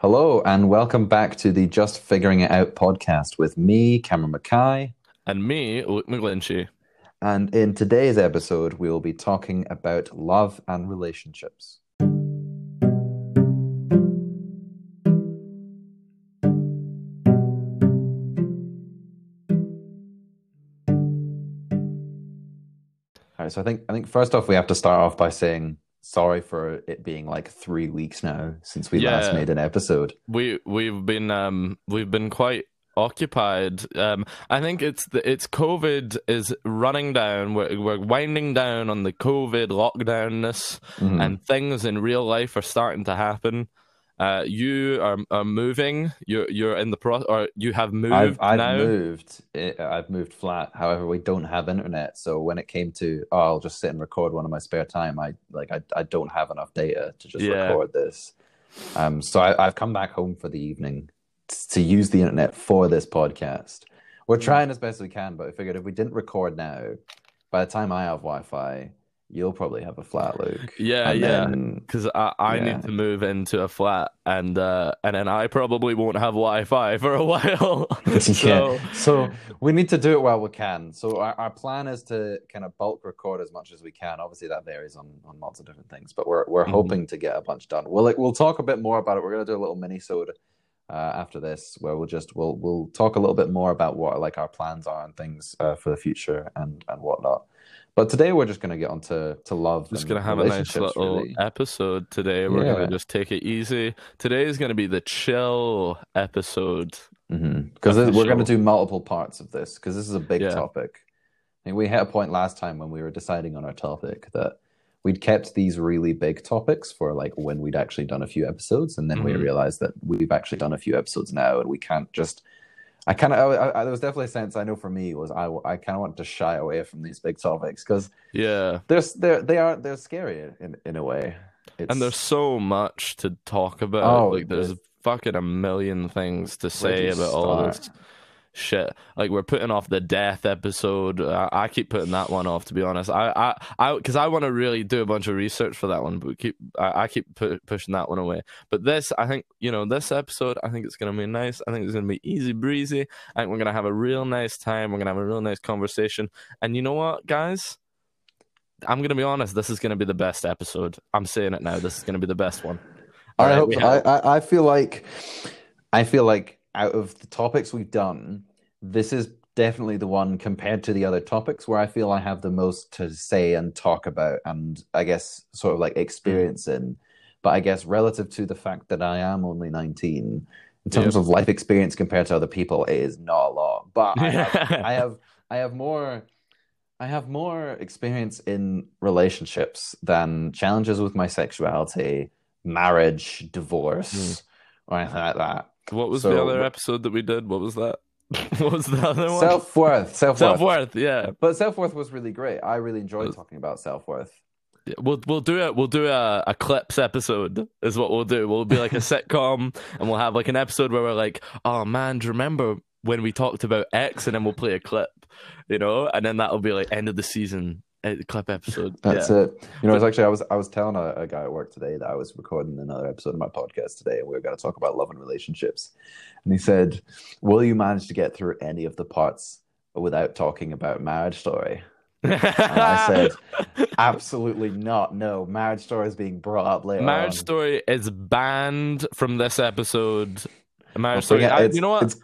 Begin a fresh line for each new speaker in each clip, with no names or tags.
Hello, and welcome back to the Just Figuring It Out podcast with me, Cameron Mackay.
And me, Luke McGlinchey.
And in today's episode, we will be talking about love and relationships. All right, so I think I think first off we have to start off by saying sorry for it being like three weeks now since we last made an episode.
We we've been um we've been quite occupied. Um, I think it's the, it's COVID is running down. We're we're winding down on the COVID lockdownness,
Mhm.
and things in real life are starting to happen. Uh, you are, are moving. You're you're in the pro or you have moved
I've I've
now.
moved. eh, I've moved flat. However, we don't have internet, so when it came to oh, I'll just sit and record one of my spare time. I like I I don't have enough data to just
Yeah.
record this. Um, so I, I've come back home for the evening t- to use the internet for this podcast. We're trying as best we can, but I figured if we didn't record now, by the time I have Wi-Fi, you'll probably have a flat, Luke.
Yeah,
And
yeah. Because I, I
Yeah.
need to move into a flat, and uh, and then I probably won't have Wi-Fi for a while. so
yeah. So we need to do it while we can. So our, our plan is to kind of bulk record as much as we can. Obviously, that varies on, on lots of different things, but we're we're
Mhm.
hoping to get a bunch done. We'll like, we'll talk a bit more about it. We're gonna do a little minisode. uh, after this, where we'll just we'll we'll talk a little bit more about what like our plans are and things uh, for the future and and whatnot. But today we're just gonna get on to, to love.
just
and
gonna have a nice little
really.
episode today. We're
Yeah.
gonna just take it easy. Today is gonna be the chill episode.
because we're going to do multiple parts of this because this is a big
Yeah.
topic. I think we hit a point last time when we were deciding on our topic that we'd kept these really big topics for like when we'd actually done a few episodes, and then we
Mhm.
realized that we've actually done a few episodes now, and we can't just. I kind of, I, I, there was definitely a sense I know for me was I, I kind of want to shy away from these big topics because
Yeah,
they're, they're, they are, they're scary in, in a way. It's,
and there's so much to talk about.
Oh,
like there's fucking a million things to say about all
start?
this shit. Like we're putting off the death episode. I, I keep putting that one off to be honest. I I I because I want to really do a bunch of research for that one, but we keep I, I keep pu- pushing that one away. But this, I think you know, this episode, I think it's gonna be nice. I think it's gonna be easy breezy. I think we're gonna have a real nice time. We're gonna have a real nice conversation. And you know what, guys? I'm gonna be honest. This is gonna be the best episode. I'm saying it now. This is gonna be the best one.
I
Alright,
hope so.
have-
I, I I feel like I feel like out of the topics we've done, this is definitely the one compared to the other topics where I feel I have the most to say and talk about and I guess sort of like experience mm. in. But I guess relative to the fact that I am only 19, in terms of life experience compared to other people, it is not a lot. But I have I have I have more I have more experience in relationships than challenges with my sexuality, marriage, divorce, mm. or anything like that.
What was
So-
the other episode that we did? What was that? what was the other one?
Self worth, self
Self
worth.
Yeah.
But self worth was really great. I really enjoyed talking about self worth.
Yeah, We'll we'll do it. We'll do a, a clips episode. Is what we'll do. We'll be like a sitcom, and we'll have like an episode where we're like, "Oh man, do you remember when we talked about X?" And then we'll play a clip, you know, and then that'll be like end of the season clip episode.
That's
yeah.
it. You know, it's actually I was I was telling a, a guy at work today that I was recording another episode of my podcast today, and we were going to talk about love and relationships. And he said, "Will you manage to get through any of the parts without talking about marriage story?" And I said, "Absolutely not. No, marriage story is being brought up later.
Marriage
on.
Story is banned from this episode. Marriage
Well,
Story.
forget-
I- you know what?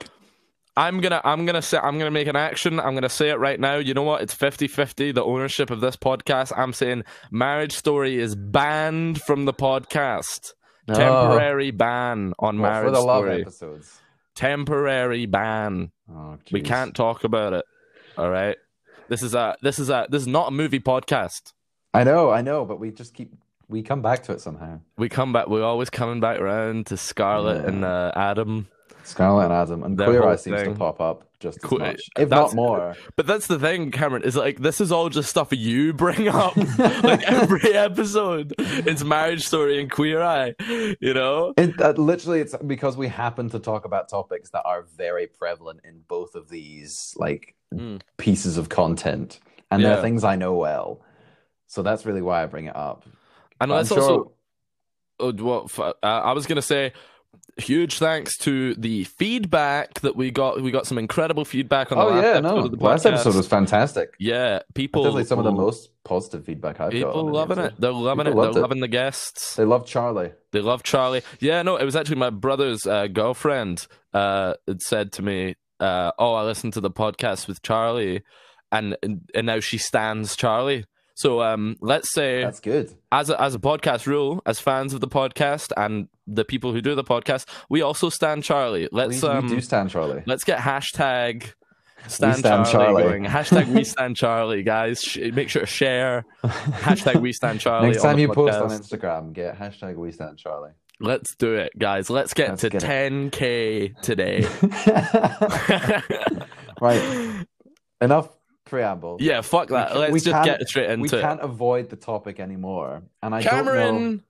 I'm gonna I'm gonna say I'm gonna make an action. I'm gonna say it right now. You know what? It's 50-50, the ownership of this podcast. I'm saying Marriage Story is banned from the podcast.
No.
Temporary ban on
Well,
Marriage
for the love
Story.
episodes.
Temporary ban.
Oh,
We can't talk about it. All right. This is a this is a this is not a movie podcast.
I know, I know, but we just keep we come back to it somehow.
We come back. We're always coming back around to Scarlett
Yeah.
and uh, Adam.
Scarlett and Adam and
Their
Queer Eye seems to pop up just as much, if
that's-
not more.
But that's the thing, Cameron, is like this is all just stuff you bring up. like every episode. It's marriage story and queer eye. You know?
It, uh, literally, it's because we happen to talk about topics that are very prevalent in both of these like
Mm.
pieces of content, and they're things I know well. So that's really why I bring it up.
And
But sure-
also oh, well, uh, I was gonna say huge thanks to the feedback that we got. We got some incredible feedback on the
Oh
last
yeah,
episode
no,
of the
last episode was fantastic.
yeah, people
Definitely some of the most positive feedback I've got.
people loving it. They're loving
People
it. They're
it.
loving the guests.
They love Charlie.
They love Charlie. Yeah, no, it was actually my brother's uh, girlfriend uh, had said to me, uh, "Oh, I listened to the podcast with Charlie, and and now she stands Charlie." So um, let's say
That's good.
as a, as a podcast rule, as fans of the podcast and the people who do the podcast, we also stand Charlie. Let's
we,
um,
we do stand Charlie.
let's get hashtag stand,
stand
Charlie,
Charlie.
going. Hashtag we stand Charlie, guys. Sh- make sure to share. Hashtag we stand Charlie.
Next time you post on. Instagram, get hashtag we stand Charlie.
Let's do it, guys. Let's get
Let's
to
get
10k today.
right. Enough preamble.
yeah, fuck that. Let's
we
just get straight into it.
can't avoid the topic anymore. And I don't know.
Cameron,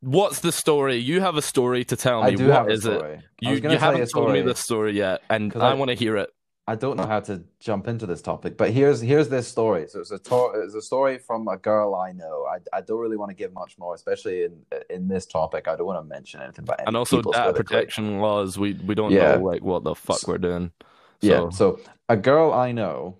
what's the story? You have a story to tell me.
I do
What
have a
is it?
story. I
You, you haven't told me the story yet, and I,
I-
want to hear it.
I don't know how to jump into this topic, but here's here's this story. So it's a to- it's a story from a girl I know. I, I don't really want to give much more, especially in in this topic. I don't want to mention anything about
And also data protection laws. We we don't
Yeah.
know like what the fuck we're doing.
Yeah.
So,
So a girl I know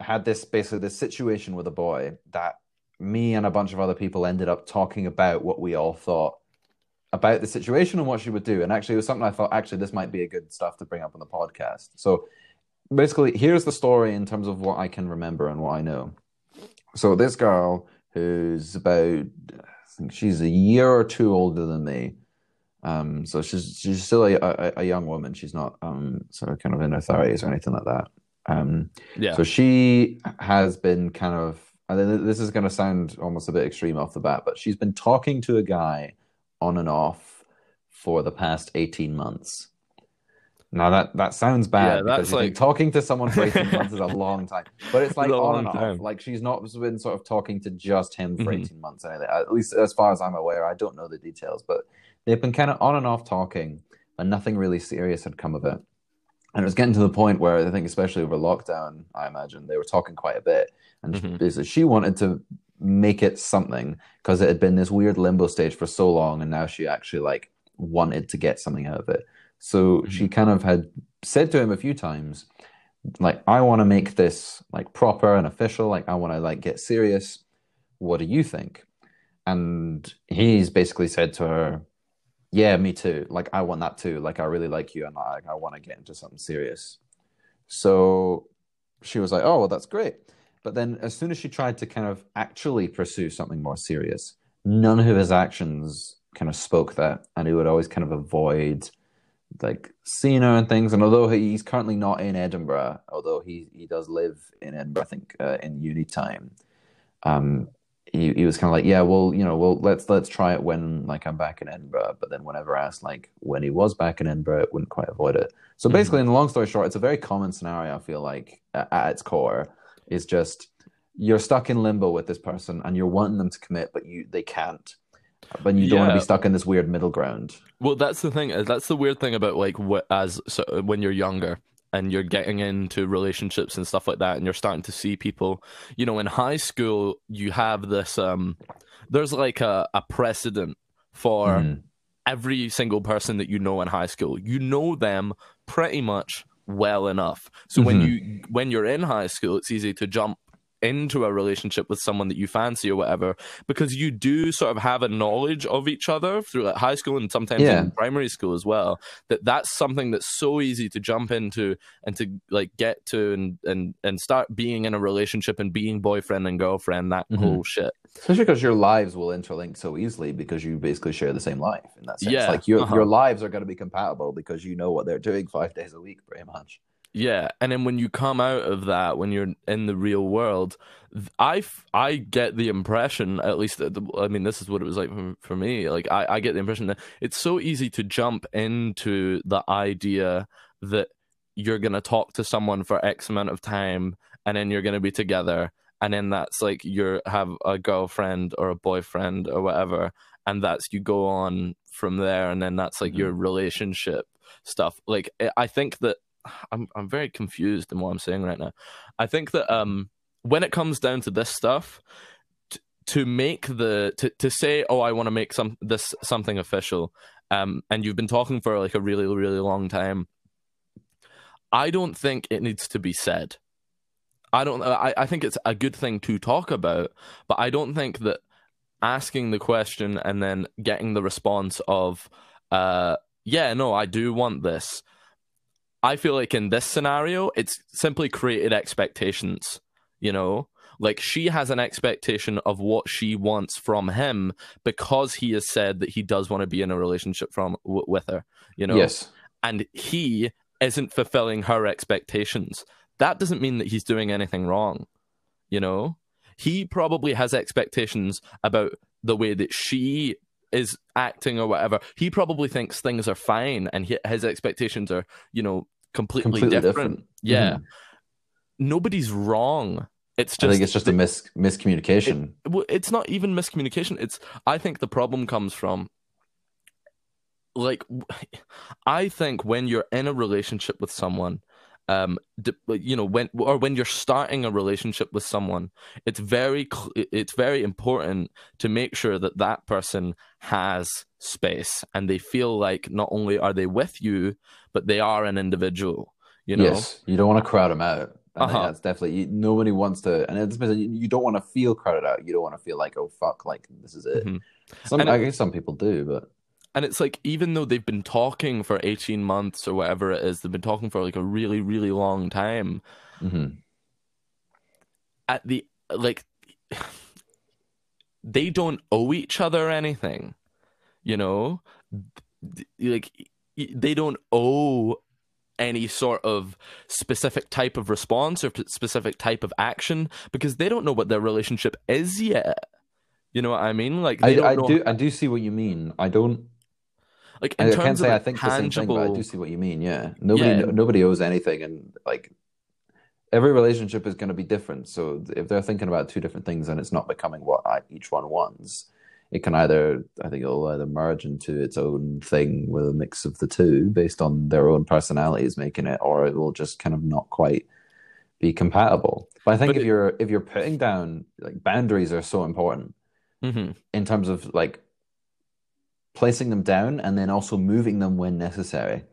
had this basically this situation with a boy that me and a bunch of other people ended up talking about what we all thought about the situation and what she would do. And actually, it was something I thought actually this might be a good stuff to bring up on the podcast. So basically, here's the story in terms of what I can remember and what I know. So this girl who's about I think she's a year or two older than me. Um, so she's she's still a, a, a young woman. She's not um sort of kind of in her thirties or anything like that. Um,
yeah.
so she has been kind of, and this is going to sound almost a bit extreme off the bat, but she's been talking to a guy on and off for the past 18 months. Now that that sounds bad
Yeah, that's like-
talking to someone for 18 months is a long time, but it's like on and off. Like she's not been sort of talking to just him for
Mhm.
18 months. Anything. At least as far as I'm aware, I don't know the details, but they've been kind of on and off talking, and nothing really serious had come of it. And it was getting to the point where I think, especially over lockdown, I imagine they were talking quite a bit. And
Mhm.
basically, she wanted to make it something because it had been this weird limbo stage for so long, and now she actually like wanted to get something out of it. So
Mhm.
she kind of had said to him a few times, like, "I want to make this like proper and official. Like, I want to like get serious. What do you think?" And he's basically said to her, yeah, me too. Like I want that too. Like I really like you, and I I want to get into something serious. So she was like, "Oh, well, that's great." But then, as soon as she tried to kind of actually pursue something more serious, none of his actions kind of spoke that, and he would always kind of avoid like seeing her and things. And although he's currently not in Edinburgh, although he he does live in Edinburgh, I think uh, in uni time, um, he, he was kind of like, yeah, well, you know, well, let's let's try it when like I'm back in Edinburgh. But then whenever I asked like when he was back in Edinburgh, it wouldn't quite avoid it. So
Mhm.
basically, in the long story short, it's a very common scenario. I feel like at, at its core is just you're stuck in limbo with this person and you're wanting them to commit, but you they can't. But you don't want to be stuck in this weird middle ground.
Well, that's the thing. That's the weird thing about like what as so, when you're younger and you're getting into relationships and stuff like that, and you're starting to see people. You know, in high school, you have this. um There's like a, a precedent for
Mhm.
every single person that you know in high school. You know them pretty much well enough. So when
Mhm.
you when you're in high school, it's easy to jump into a relationship with someone that you fancy or whatever because you do sort of have a knowledge of each other through like high school and sometimes
Yeah.
in primary school as well that that's something that's so easy to jump into and to like get to and and and start being in a relationship and being boyfriend and girlfriend that
Mhm.
whole shit
Especially because your lives will interlink so easily because you basically share the same life in that sense.
Yeah,
Like your
uh-huh.
your lives are going to be compatible because you know what they're doing five days a week, pretty much.
Yeah, and then when you come out of that, when you're in the real world, I, I, get the impression, at least, the, I mean, this is what it was like for, for me. Like, I, I get the impression that it's so easy to jump into the idea that you're gonna talk to someone for X amount of time, and then you're gonna be together, and then that's like you have a girlfriend or a boyfriend or whatever, and that's you go on from there, and then that's like
Mhm.
your relationship stuff. Like, I think that I'm I'm very confused in what I'm saying right now. I think that um when it comes down to this stuff, t- to make the to, to say oh I want to make some this something official um, and you've been talking for like a really, really long time, I don't think it needs to be said. I don't. I, I think it's a good thing to talk about, but I don't think that asking the question and then getting the response of, uh, "Yeah, no, I do want this." I feel like in this scenario, it's simply created expectations. You know, like she has an expectation of what she wants from him because he has said that he does want to be in a relationship from w- with her. You know,
Yes.
and he isn't fulfilling her expectations. That doesn't mean that he's doing anything wrong. You know, he probably has expectations about the way that she is acting or whatever. He probably thinks things are fine, and he, his expectations are, you know, completely,
Completely
different.
different.
Yeah,
Mhm.
nobody's wrong. It's
I
just
think it's just a mis- miscommunication.
well, it's not even miscommunication. It's I think the problem comes from like I think when you're in a relationship with someone, um, you know when or when you're starting a relationship with someone, it's very it's very important to make sure that that person has space and they feel like not only are they with you, but they are an individual. You know,
Yes, you don't want to crowd them out.
Uh-huh.
that's definitely nobody wants to, and it's you you don't want to feel crowded out. You don't want to feel like, oh fuck, like this is it.
Mhm.
Some,
And
I guess some people do, but
and it's like even though they've been talking for 18 months or whatever it is they've been talking for like a really really long time
mhm.
at the like they don't owe each other anything you know like they don't owe any sort of specific type of response or specific type of action because they don't know what their relationship is yet you know what i mean like they
I,
don't
I do I do see what you mean. I don't.
Like in
I
terms
can't
of
say I think the same thing, but I do see what you mean. Yeah, nobody
Yeah.
nobody owes anything, and like every relationship is going to be different. So if they're thinking about two different things and it's not becoming what I, each one wants, it can either I think it'll either merge into its own thing with a mix of the two based on their own personalities making it, or it will just kind of not quite be compatible. But I think
But
if
it-
you're if you're putting down like boundaries are so important
Mhm.
in terms of like placing them down and then also moving them when necessary.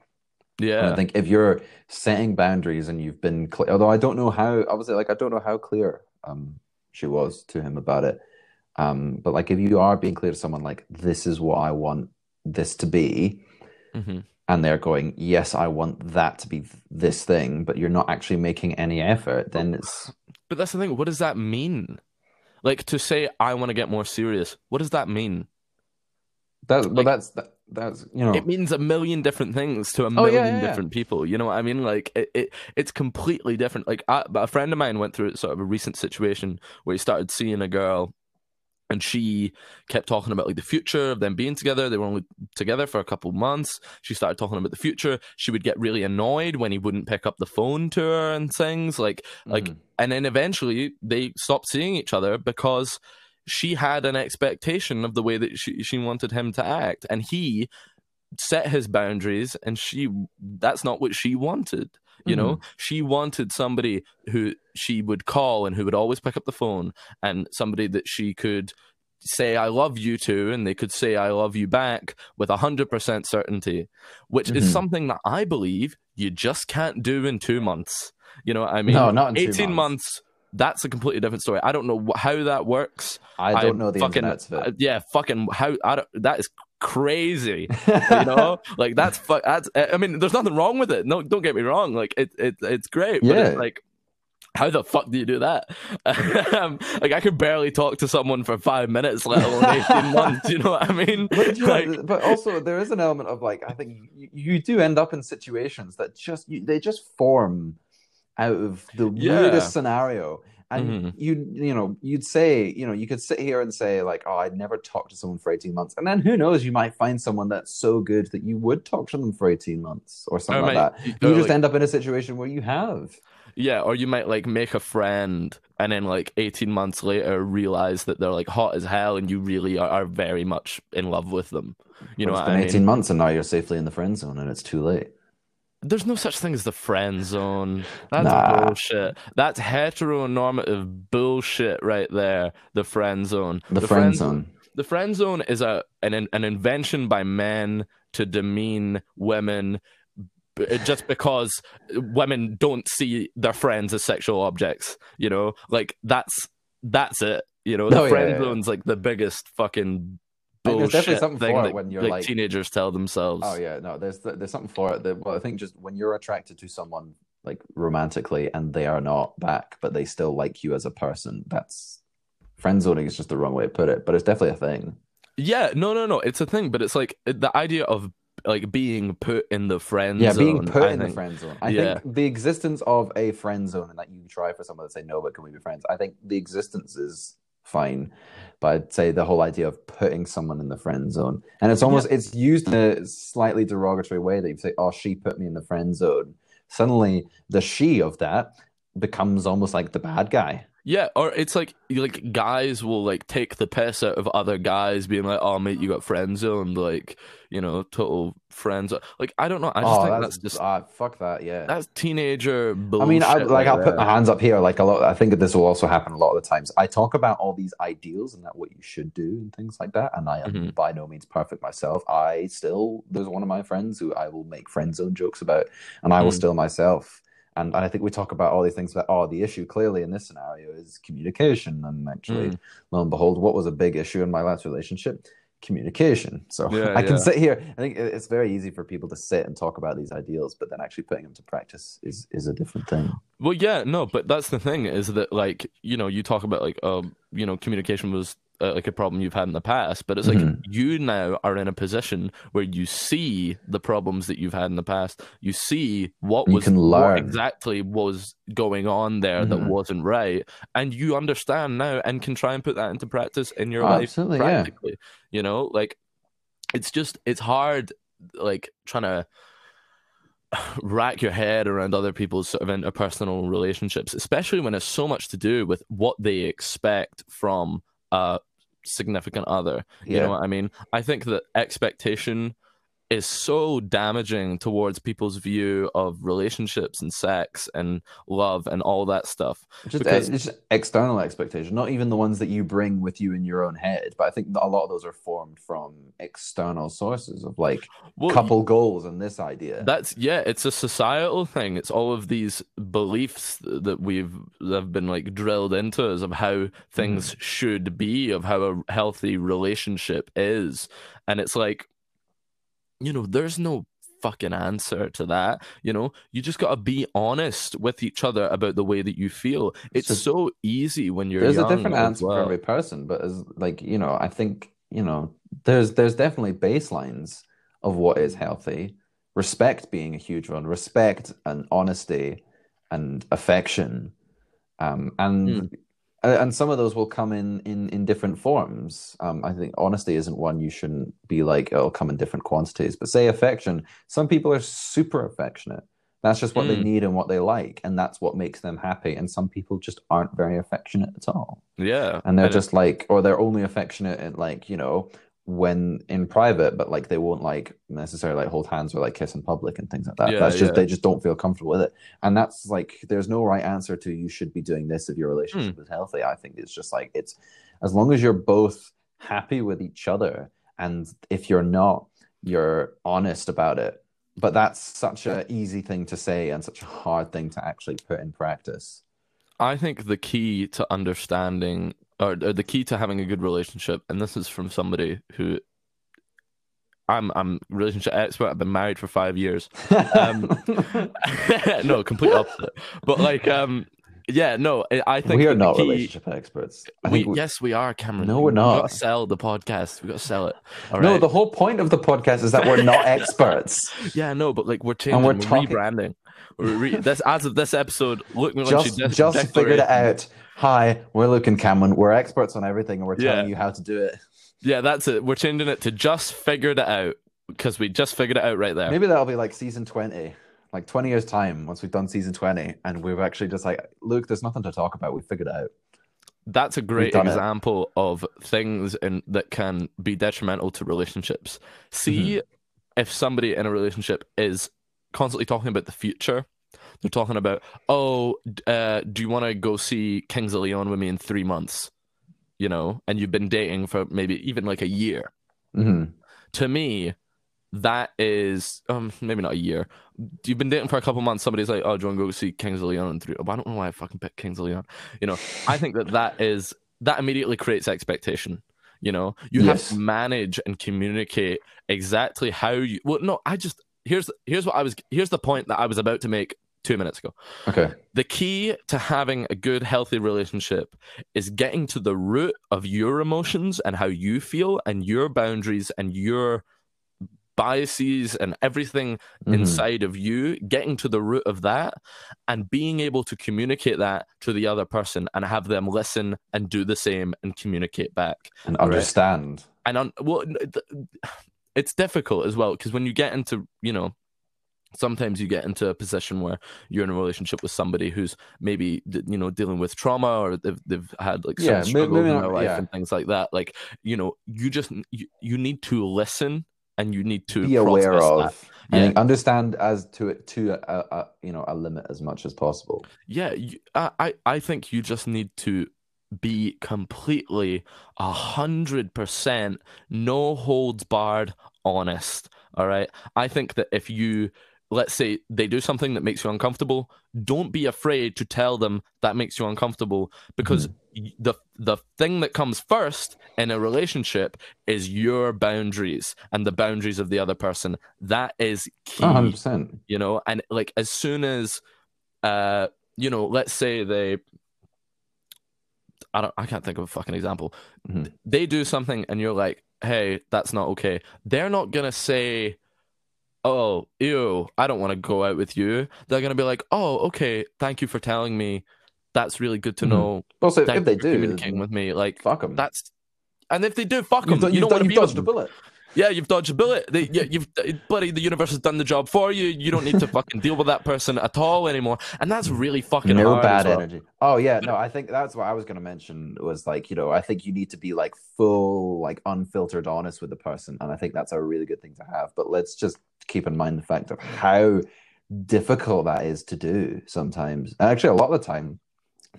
And
yeah
I think if you're setting boundaries and you've been clear, although I don't know how, obviously, like I don't know how clear um she was to him about it. Um, but like if you are being clear to someone like this is what I want this to be,
hmm
and they're going, yes, I want that to be this thing, but you're not actually making any effort, then it's
But that's the thing. What does that mean? Like to say I want to get more serious. What does that mean?
That. But
Like-
that's that, that's you know,
It means a million different things to a
Oh,
million
yeah, yeah, yeah.
different people. You know what I mean? Like it, it it's completely different. Like I, a friend of mine went through sort of a recent situation where he started seeing a girl and she kept talking about like the future of them being together. They were only together for a couple months. She started talking about the future. She would get really annoyed when he wouldn't pick up the phone to her and things like like
Mhm.
and then eventually they stopped seeing each other because she had an expectation of the way that she, she wanted him to act and he set his boundaries and she that's not what she wanted you know she wanted somebody who she would call and who would always pick up the phone and somebody that she could say i love you to and they could say i love you back with 100% certainty which is
Mhm.
something that i believe you just can't do in 2 months you know what i mean
No, not in two
18
months.
months that's a completely different story i don't know how that works
I don't
I
know the
fucking,
ins and outs of
uh,
it.
yeah, fucking how I don't, that is crazy. You know, like that's fu- that's. I mean, there's nothing wrong with it. No, don't get me wrong. Like it, it it's great. But
Yeah.
it's like. How the fuck do you do that? um, like I could barely talk to someone for five minutes, let alone eighteen months. You know what I mean?
But, know, but also there is an element of like I think you, you do end up in situations that just you, they just form out of the
Yeah.
weirdest scenario. And
Mhm.
you you know you'd say you know you could sit here and say like oh I'd never talk to someone for 18 months and then who knows you might find someone that's so good that you would talk to them for 18 months or something
Or
like
might-
that
you-
you just
like-
end up in a situation where you have
Yeah, or you might like make a friend and then like 18 months later realize that they're like hot as hell and you really are, are very much in love with them. You know
it's been
I
18
mean?
months and now you're safely in the friend zone and it's too late
There's no such thing as the friend zone. That's
Nah.
bullshit. That's heteronormative bullshit right there. The friend zone.
the, friend zone
The friend zone is a an an invention by men to demean women just because women don't see their friends as sexual objects. You know, like that's that's it. You know, oh, the
Oh,
friend
yeah, yeah.
zone's like the biggest fucking
Think there's oh,
definitely
something
thing
for it
that
when you're
like,
like-
teenagers tell themselves.
Oh yeah, no, there's there's something for it. That, well, I think just when you're attracted to someone like romantically and they are not back, but they still like you as a person, that's friend zoning is just the wrong way to put it, but it's definitely a thing.
Yeah, no, no, no. It's a thing, but it's like the idea of like being put in the friend
Yeah,
zone.
Yeah, being put
I
in the friend zone. I
Yeah.
think the existence of a friend zone and that you try for someone to say no, but can we be friends? I think the existence is fine, but I'd say the whole idea of putting someone in the friend zone and it's almost it's used in a slightly derogatory way that you say, "Oh, she put me in the friend zone." Suddenly, the she of that becomes almost like the bad guy.
Yeah, or it's like like guys will like take the piss out of other guys, being like, "Oh, mate, you got friend zoned," like you know, total friends. Like I don't know. I just
oh,
think
that's,
that's, just
ah, fuck that. Yeah.
that's teenager bullshit.
I mean, I, like I'll put my hands up here. Like a lot, I think that this will also happen a lot of the times. I talk about all these ideals and that what you should do and things like that. And I am
Mhm.
by no means perfect myself. I still there's one of my friends who I will make friend zone jokes about, and I will
Mm.
still myself. And I think we talk about all these things about oh, the issue clearly in this scenario is communication. And actually,
Mm.
lo and behold, what was a big issue in my last relationship? Communication. So
Yeah,
I can
yeah.
sit here. I think it's very easy for people to sit and talk about these ideals, but then actually putting them to practice is is a different thing.
Well, yeah, no, but that's the thing is that like you know you talk about like um you know communication was uh, like a problem you've had in the past, but it's like
Mhm.
you now are in a position where you see the problems that you've had in the past. You see what
You
was what exactly was going on there that
Mhm.
wasn't right, and you understand now and can try and put that into practice in your
Oh,
life
absolutely, yeah.
You know, like it's just it's hard like trying to rack your head around other people's sort of interpersonal relationships, especially when it's so much to do with what they expect from a significant other. You
Yeah.
know what I mean? I think that expectation is so damaging towards people's view of relationships and sex and love and all that stuff.
Just, uh,
Because-
it's just external expectation, not even the ones that you bring with you in your own head. But I think a lot of those are formed from external sources of like
Well,
couple goals and this idea.
That's yeah, it's a societal thing. It's all of these beliefs that we've that have been like drilled into us of how things mm. should be, of how a healthy relationship is. And it's like, you know, there's no fucking answer to that. You know, you just gotta be honest with each other about the way that you feel. It's
So-
so easy when you're
there's a different answer for every person, but as like you know, I think you know, there's there's definitely baselines of what is healthy. Respect being a huge one. Respect and honesty and affection, um, and
Hmm.
And some of those will come in in in different forms. Um, I think honesty isn't one you shouldn't be like it'll come in different quantities. But say affection, some people are super affectionate. That's just what they
Mm.
need and what they like, and that's what makes them happy. And some people just aren't very affectionate at all
Yeah.
and they're
it-
just like or they're only affectionate in like you know when in private but like they won't like necessarily like hold hands or like kiss in public and things like that.
Yeah,
that's just
yeah.
they just don't feel comfortable with it. And that's like there's no right answer to you should be doing this if your relationship hmm. is healthy. I think it's just like it's as long as you're both happy with each other and if you're not you're honest about it. But that's such an easy thing to say and such a hard thing to actually put in practice
I think the key to understanding, or, or the key to having a good relationship, and this is from somebody who I'm I'm relationship expert. I've been married for five years. Um, no, complete opposite. But like, um, yeah, no, I- think
we are not
key-
relationship experts
We,
we-
yes, we are, Cameron.
No,
We-
we're
We
not.
got to sell the podcast. We got to sell it. All
no,
right?
the whole point of the podcast is that we're not experts.
yeah, no, but like we're changing,
we're
we're,
talking-
rebranding. Re- this as of this episode, look,
just just figured it out. Hi, we're Luke and Cameron. We're experts on everything, and we're telling
Yeah.
you how to do it.
Yeah, that's it. We're changing it to just figured it out because we just figured it out right there.
Maybe that'll be like season twenty, like twenty years time once we've done season twenty, and we've actually just like, Luke, there's nothing to talk about. We figured it out.
That's a great
done it.
example of things in, that can be detrimental to relationships. See
Mm-hmm.
if somebody in a relationship is constantly talking about the future. They're talking about, oh, uh, do you want to go see Kings of Leon with me in three months? You know, and you've been dating for maybe even like a year.
hmm
To me, that is um maybe not a year. You've been dating for a couple months. Somebody's like, "Oh, do you want to go see Kings of Leon?" And three, oh, I don't know why I fucking picked Kings of Leon. You know, I think that that is that immediately creates expectation. You know, you
Yes.
have to manage and communicate exactly how you. Well, no, I just here's here's what I was here's the point that I was about to make two minutes ago.
Okay.
The key to having a good, healthy relationship is getting to the root of your emotions and how you feel and your boundaries and your biases and everything
Mhm.
inside of you, getting to the root of that and being able to communicate that to the other person and have them listen and do the same and communicate back.
And
Right.
understand.
And on, well, th- it's difficult as well because when you get into, you know, sometimes you get into a position where you're in a relationship with somebody who's maybe you know dealing with trauma or they've, they've had like some
Yeah, maybe
in their life
yeah.
and things like that like you know you just you, you need to listen and you need to
Be aware of.
that.
I
Yeah.
understand as to it to a, a you know a limit as much as possible.
yeah you, I i think you just need to be completely a hundred percent no holds barred honest all right? I think that if you let's say they do something that makes you uncomfortable don't be afraid to tell them that makes you uncomfortable because y the the thing that comes first in a relationship is your boundaries and the boundaries of the other person. That is key
100%.
you know? And like as soon as uh you know let's say they i don't i can't think of a fucking example
Mhm.
they do something and you're like hey that's not okay they're not gonna say oh ew i don't want to go out with you they're gonna be like oh okay thank you for telling me that's really good to
Mhm.
know
Also,
thank
if they do,
communicating with me like
fuck them.
that's and if they do fuck them
You've, done,
you don't want to be
dodged a bullet.
Yeah, you've dodged a bullet. They, yeah, you've, buddy, the universe has done the job for you. You don't need to fucking deal with that person at all anymore. And that's really fucking
no
hard.
bad
well.
energy. Oh yeah, no, I think that's what I was going to mention was like, you know, I think you need to be like full, like unfiltered honest with the person. And I think that's a really good thing to have. But let's just keep in mind the fact of how difficult that is to do sometimes. And actually a lot of the time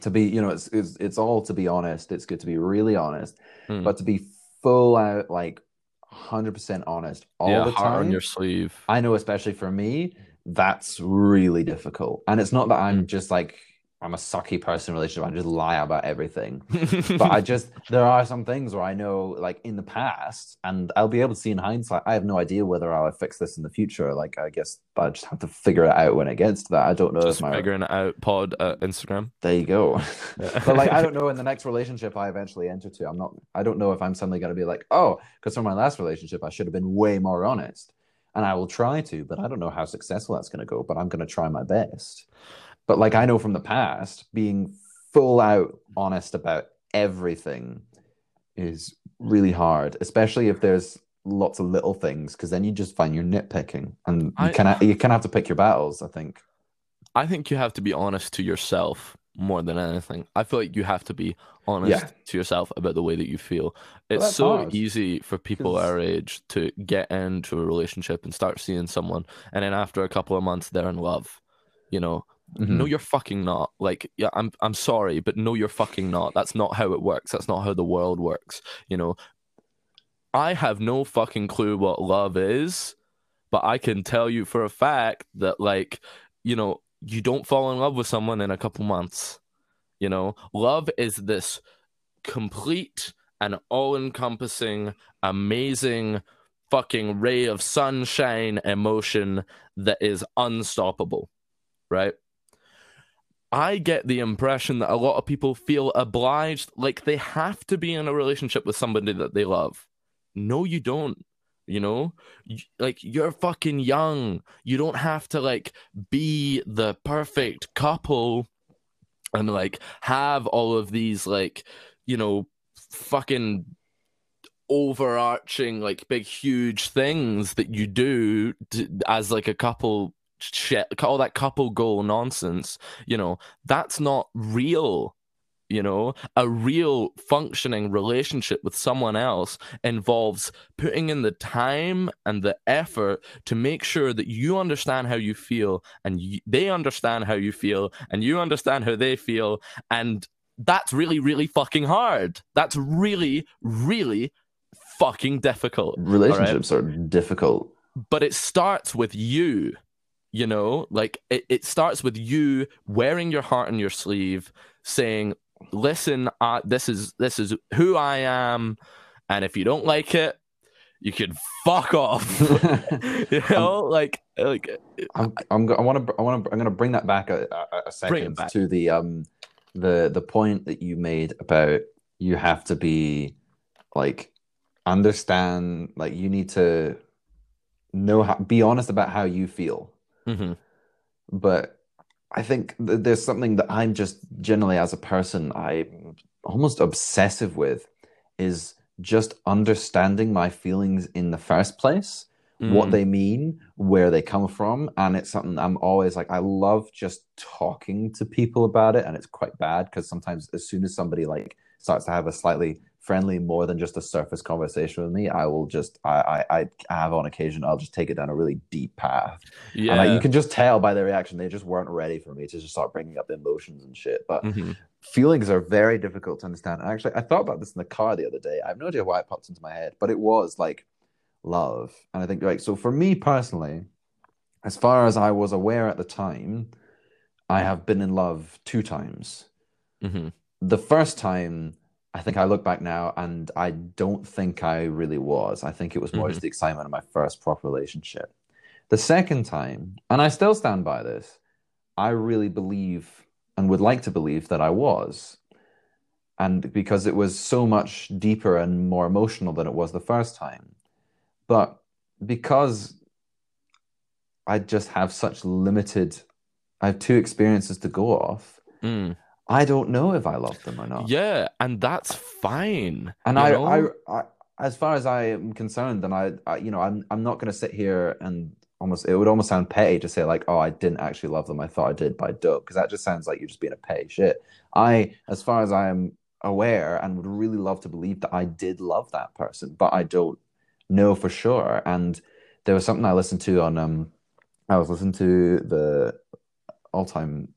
to be, you know, it's it's, it's all to be honest. It's good to be really honest,
Hmm.
but to be full out like 100% honest all
yeah,
the
heart
time.
on your sleeve.
I know, especially for me, that's really difficult. And it's not that I'm
Mm.
just like I'm a sucky person in relationship. I just lie about everything. But I just there are some things where I know, like in the past, and I'll be able to see in hindsight. I have no idea whether I'll fix this in the future. Like I guess I just have to figure it out when it gets to that. I don't know
just
if my
figuring it out. Pod uh, Instagram.
there you go. but like I don't know in the next relationship I eventually enter to. I'm not. I don't know if I'm suddenly going to be like, oh, because from my last relationship I should have been way more honest, and I will try to, but I don't know how successful that's going to go. But I'm going to try my best. But like I know from the past, being full out honest about everything is really hard, especially if there's lots of little things, because then you just find you're nitpicking, and you kind of you kind of have to pick your battles. I think.
I think you have to be honest to yourself more than anything. I feel like you have to be honest
Yeah.
to yourself about the way that you feel. It's so
hard,
easy for people
'cause-
our age to get into a relationship and start seeing someone, and then after a couple of months, they're in love. You know,
Mhm.
no, you're fucking not. Like, yeah, I'm, I'm sorry, but no, you're fucking not. That's not how it works. That's not how the world works. You know, I have no fucking clue what love is, but I can tell you for a fact that, like, you know, you don't fall in love with someone in a couple months. You know, love is this complete and all encompassing, amazing fucking ray of sunshine emotion that is unstoppable, right? I get the impression that a lot of people feel obliged, like they have to be in a relationship with somebody that they love. No, you don't. You know, like you're fucking young. You don't have to like be the perfect couple and like have all of these like, you know, fucking overarching like big huge things that you do to, as like a couple shit all that couple goal nonsense you know that's not real you know? A real functioning relationship with someone else involves putting in the time and the effort to make sure that you understand how you feel and you, they understand how you feel and you understand how they feel and that's really really fucking hard. That's really really fucking difficult
relationships are difficult.
But it starts with you you know like it, it starts with you wearing your heart on your sleeve saying listen uh, this is this is who i am and if you don't like it you can fuck off you know like like
I'm, I'm, I want to, I want to, I'm going to bring that back a, a, a second
back.
to the, um, the, the point that you made about you have to be like, understand, like you need to know how, be honest about how you feel.
Mhm.
But I think th- there's something that I'm just generally as a person, I'm almost obsessive with is just understanding my feelings in the first place what
Mm.
they mean, where they come from, and it's something I'm always like I love just talking to people about it, and it's quite bad because sometimes as soon as somebody like starts to have a slightly friendly, more than just a surface conversation with me, I will just I I, I have on occasion I'll just take it down a really deep path,
yeah
and like, you can just tell by their reaction they just weren't ready for me to just start bringing up emotions and shit, but
Mhm.
feelings are very difficult to understand. And actually, I thought about this in the car the other day. I have no idea why it popped into my head, but it was like love. And I think, like, so for me personally, as far as I was aware at the time, I have been in love two times.
Mhm.
The first time, I think I look back now and I don't think I really was. I think it was more
Mhm.
just the excitement of my first proper relationship. The second time, and I still stand by this, I really believe and would like to believe that I was. And because it was so much deeper and more emotional than it was the first time. But because I just have such limited, I have two experiences to go off,
Mm.
I don't know if I love them or not.
yeah and that's fine
And I. I, I, as far as I am concerned, and I, I you know, I'm, I'm not going to sit here and almost, it would almost sound petty to say like, oh, I didn't actually love them. I thought I did, by don't, because that just sounds like you're just being a petty shit. I, as far as I am aware, and would really love to believe that I did love that person, but I don't know for sure. And there was something I listened to on, um, I was listening to the all-time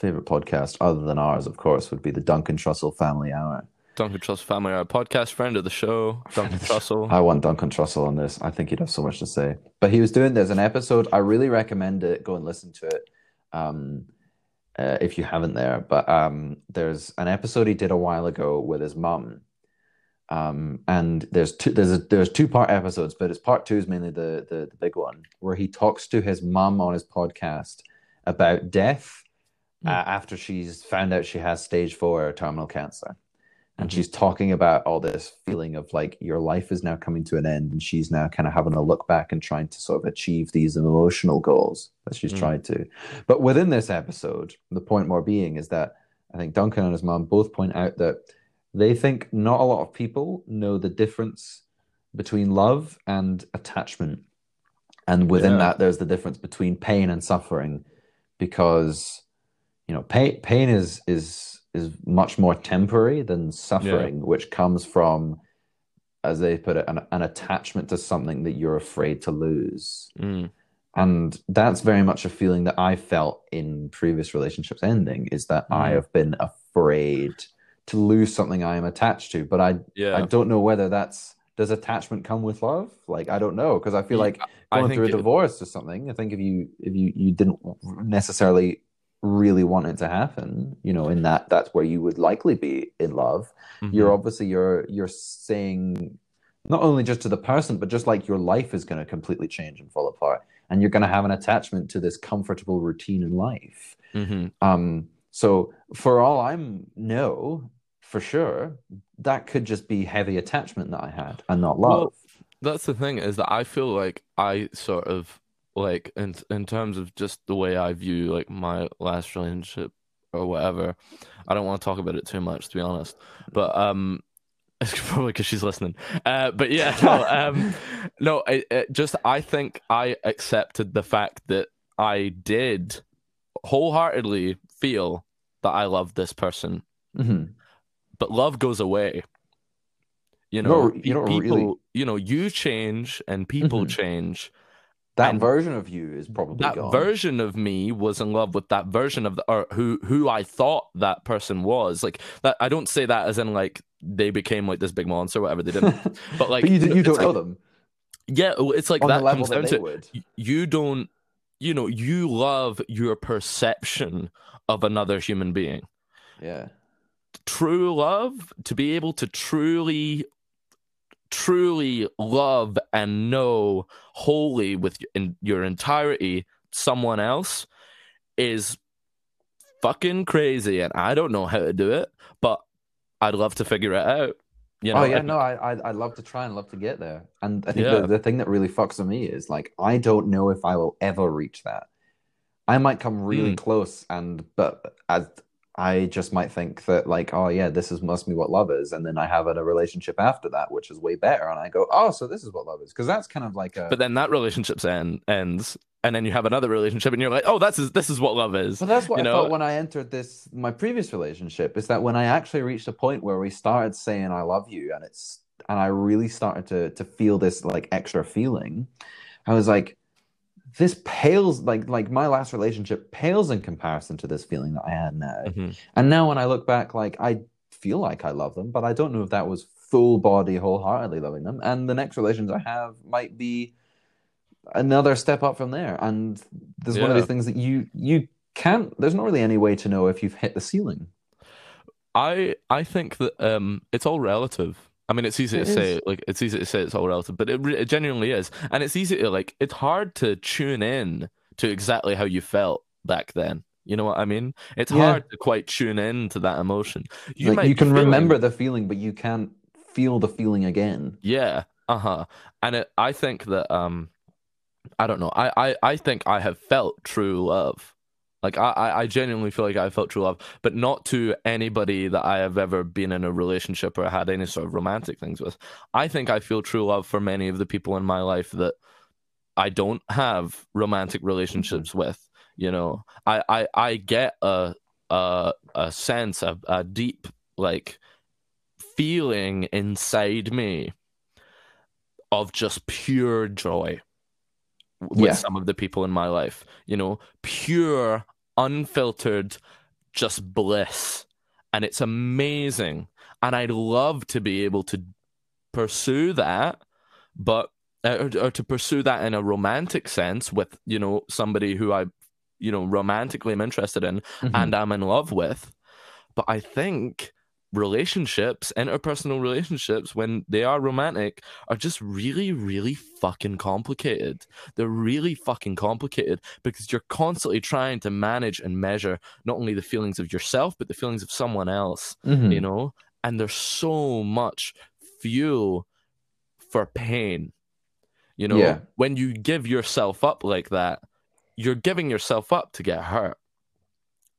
favorite podcast, other than ours, of course, would be the Duncan Trussell Family Hour.
Duncan Trussell family, Hour podcast friend of the show, Duncan Trussell.
I want Duncan Trussell on this. I think he'd have so much to say. But he was doing there's an episode. I really recommend it. Go and listen to it. Um, uh, if you haven't there, but um, there's an episode he did a while ago with his mum. Um, and there's two there's a, there's two part episodes, but it's part two is mainly the, the the big one where he talks to his mum on his podcast about death
Hmm.
uh, after she's found out she has stage four terminal cancer and
Mhm.
she's talking about all this feeling of like your life is now coming to an end and she's now kind of having a look back and trying to sort of achieve these emotional goals that she's
Mm.
tried to but within this episode the point more being is that i think duncan and his mom both point out that they think not a lot of people know the difference between love and attachment and within
Yeah.
that there's the difference between pain and suffering because you know pain pain is is is much more temporary than suffering which comes from as they put it an, an attachment to something that you're afraid to lose
Mm.
and that's very much a feeling that i felt in previous relationships ending is that i
Mhm.
have been afraid to lose something i am attached to but i i don't know whether that's does attachment come with love like i don't know because i feel like going through a
it-
divorce or something i think if you if you you didn't necessarily really want it to happen you know in that that's where you would likely be in love
Mhm.
you're obviously you're you're saying not only just to the person but just like your life is going to completely change and fall apart and you're going to have an attachment to this comfortable routine in life
Mhm.
um so for all i'm know for sure that could just be heavy attachment that i had and not love
Well, that's the thing is that I feel like I sort of like in in terms of just the way I view like my last relationship or whatever. I don't want to talk about it too much to be honest, but um, it's probably because she's listening. Uh, but yeah, no, um, no, it, it just I think I accepted the fact that I did wholeheartedly feel that I loved this person,
Mhm.
but love goes away. You
You
know,
don't- you don't
people,
really-
you know, you change and people
Mhm.
change.
That
And
version of you is probably
That
gone
version of me was in love with that version of the, or who who I thought that person was. Like that, I don't say that as in like they became like this big monster, whatever they didn't. But like,
but you, you don't know them
Yeah, it's like
on
that comes down
that
to
would.
you don't you know you love your perception of another human being
Yeah.
true love to be able to truly truly love and know wholly with in your entirety someone else is fucking crazy and i don't know how to do it but i'd love to figure it out you know
oh yeah,
and-
no, I, I I'd love to try and love to get there. And I think
Yeah.
the, the thing that really fucks with me is like I don't know if I will ever reach that. I might come really
Mm.
close, and but as I just might think that like, oh yeah, this is must be what love is, and then I have a relationship after that, which is way better, and I go, oh, so this is what love is, because that's kind of like a.
but then that relationship end, ends and then you have another relationship and you're like oh that's is this is what love is
But that's what
you
I
know?
thought when I entered this my previous relationship is that when I actually reached a point where we started saying I love you and it's and I really started to to feel this like extra feeling, I was like, this pales like like my last relationship pales in comparison to this feeling that I had now.
Mhm.
And now when I look back, like I feel like I love them, but I don't know if that was full body, wholeheartedly loving them. And the next relations I have might be another step up from there. And there's one of
Yeah.
these things that you you can't. There's not really any way to know if you've hit the ceiling.
I I think that um it's all relative. I mean, it's easy
It
to say, like it's easy to say it's all relative, but it, it genuinely is, and it's easy to like. It's hard to tune in to exactly how you felt back then. You know what I mean? It's
Yeah.
hard to quite tune in to that emotion. You
like
might
you can
feeling-
remember the feeling, but you can't feel the feeling again.
Yeah. Uh huh. And it, I think that um, I don't know. I, I I think I have felt true love. Like I I genuinely feel like I felt true love, but not to anybody that I have ever been in a relationship or had any sort of romantic things with. I think I feel true love for many of the people in my life that I don't have romantic mm-hmm. relationships with. You know, I I I get a a a sense of a deep like feeling inside me of just pure joy with
Yeah.
some of the people in my life. You know, pure, unfiltered, just bliss. And it's amazing. And I'd love to be able to pursue that, but uh, or, or to pursue that in a romantic sense with, you know, somebody who I, you know, romantically am interested in
Mhm.
and I'm in love with. But I think relationships, interpersonal relationships, when they are romantic, are just really, really fucking complicated. They're really fucking complicated because you're constantly trying to manage and measure not only the feelings of yourself, but the feelings of someone else,
Mhm.
you know? And there's so much fuel for pain. You know,
Yeah.
when you give yourself up like that, you're giving yourself up to get hurt.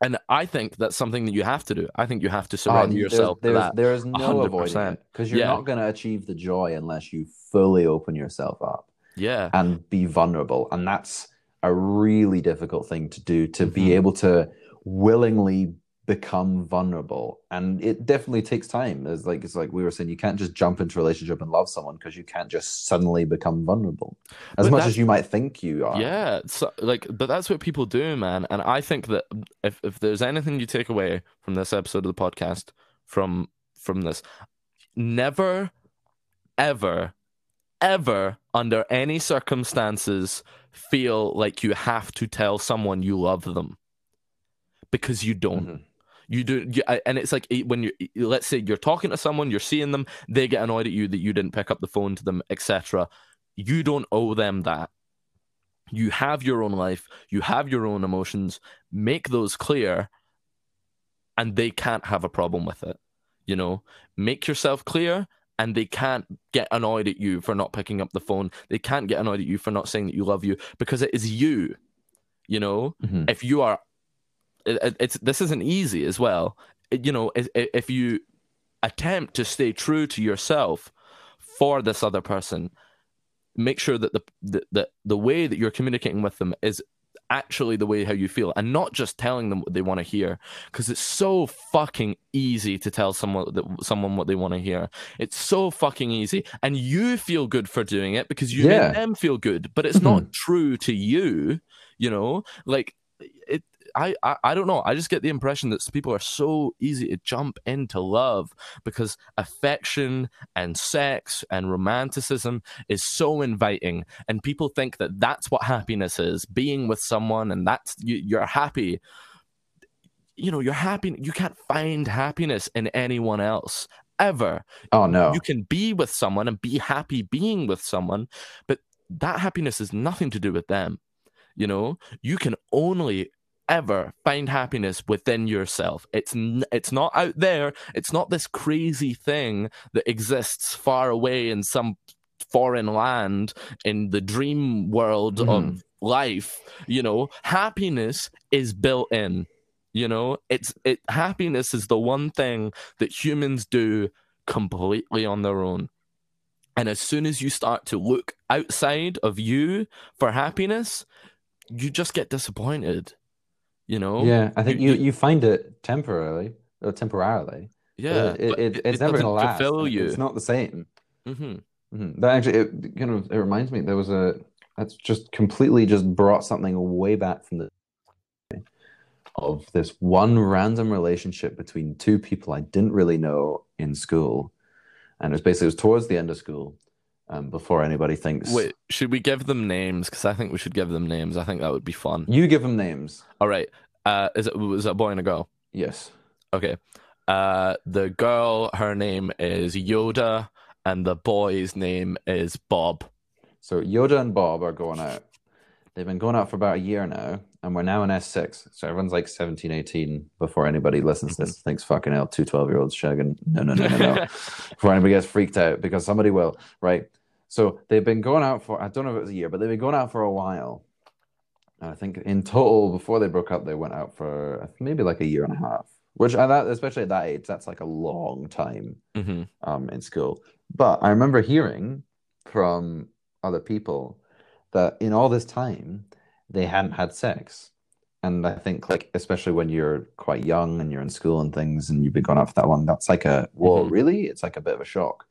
And I think that's something that you have to do. I think you have to
Oh,
surrender
there's-
yourself to
there's,
that.
There's no
100.
avoiding it because you're
Yeah.
not going to achieve the joy unless you fully open yourself up
Yeah.
and be vulnerable. And that's a really difficult thing to do to
Mhm.
be able to willingly become vulnerable. And it definitely takes time. It's like it's like we were saying, you can't just jump into a relationship and love someone because you can't just suddenly become vulnerable. As
But
much as you might think you are.
Yeah, so, like, but that's what people do, man. And I think that if if there's anything you take away from this episode of the podcast, from from this, never, ever, ever, under any circumstances, feel like you have to tell someone you love them, because you don't.
Mhm.
You do, you, and it's like when you let's say you're talking to someone, you're seeing them, they get annoyed at you that you didn't pick up the phone to them, etc. You don't owe them that. You have your own life, you have your own emotions. Make those clear, and they can't have a problem with it. You know, make yourself clear, and they can't get annoyed at you for not picking up the phone. They can't get annoyed at you for not saying that you love you because it is you. You know,
Mhm.
if you are it, it- it's this isn't easy as well. You know if, if you attempt to stay true to yourself for this other person make sure that the, the the the way that you're communicating with them is actually the way how you feel and not just telling them what they want to hear because it's so fucking easy to tell someone that someone what they want to hear. It's so fucking easy and you feel good for doing it because you
Yeah.
make them feel good but it's mm-hmm. not true to you you know? Like I, I I don't know. I just get the impression that people are so easy to jump into love because affection and sex and romanticism is so inviting, and people think that that's what happiness is: being with someone, and that's you, you're happy. You know, you're happy. You can't find happiness in anyone else ever.
Oh no.
You can be with someone and be happy being with someone, but that happiness is nothing to do with them. You know, you can only ever find happiness within yourself. It's n- it's not out there. It's not this crazy thing that exists far away in some foreign land in the dream world
Mhm.
of life. You know, happiness is built in. You know, it's it happiness is the one thing that humans do completely on their own. And as soon as you start to look outside of you for happiness, you just get disappointed. You know?
Yeah, I think
You-
you,
you-
find it temporarily or temporarily.
Yeah.
it, it,
it-
it's
it
never gonna last.
fulfill you.
It's not the same.
hmm
Mhm. That actually, it kind of it reminds me. There was a that's just completely just brought something way back from the of this one random relationship between two people I didn't really know in school, and it was basically it was towards the end of school, um, before anybody thinks.
Wait, should we give them names? Because I think we should give them names. I think that would be fun.
you give them names.
All right. Uh, is it was it a boy and a girl?
Yes.
Okay. Uh, the girl, her name is Yoda, and the boy's name is Bob.
So Yoda and Bob are going out. They've been going out for about a year now, and we're now in S6. So everyone's like 17, 18 before anybody listens to this thinks fucking hell, two 12 year olds shagging. No, no, no, no, no. before anybody gets freaked out, because somebody will, right? So they've been going out for, I don't know if it was a year, but they've been going out for a while. And I think in total, before they broke up, they went out for maybe like a year and a half, which, at that, especially at that age, that's like a long time
hmm
um, in school. But I remember hearing from other people that in all this time they hadn't had sex. And I think, like, especially when you're quite young and you're in school and things, and you've been going out for that long, that's like a whoa,
Mhm.
really? It's like a bit of a shock.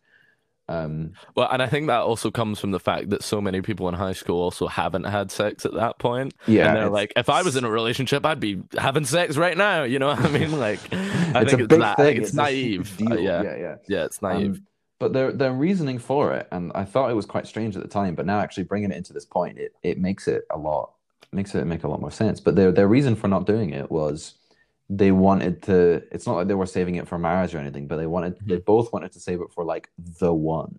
Um,
Well, and I think that also comes from the fact that so many people in high school also haven't had sex at that point.
yeah,
and they're
it's-
like, if I was in a relationship, I'd be having sex right now. You know what I mean? Like, I
it's
think it's
thing.
It's,
a
naive. Uh, yeah.
yeah, yeah.
yeah, it's naive.
Um, but their their reasoning for it, and I thought it was quite strange at the time, but now actually bringing it into this point, it, it makes it a lot makes it make a lot more sense. But their their reason for not doing it was they wanted to. It's not like they were saving it for marriage or anything, but they wanted they both wanted to save it for like the one,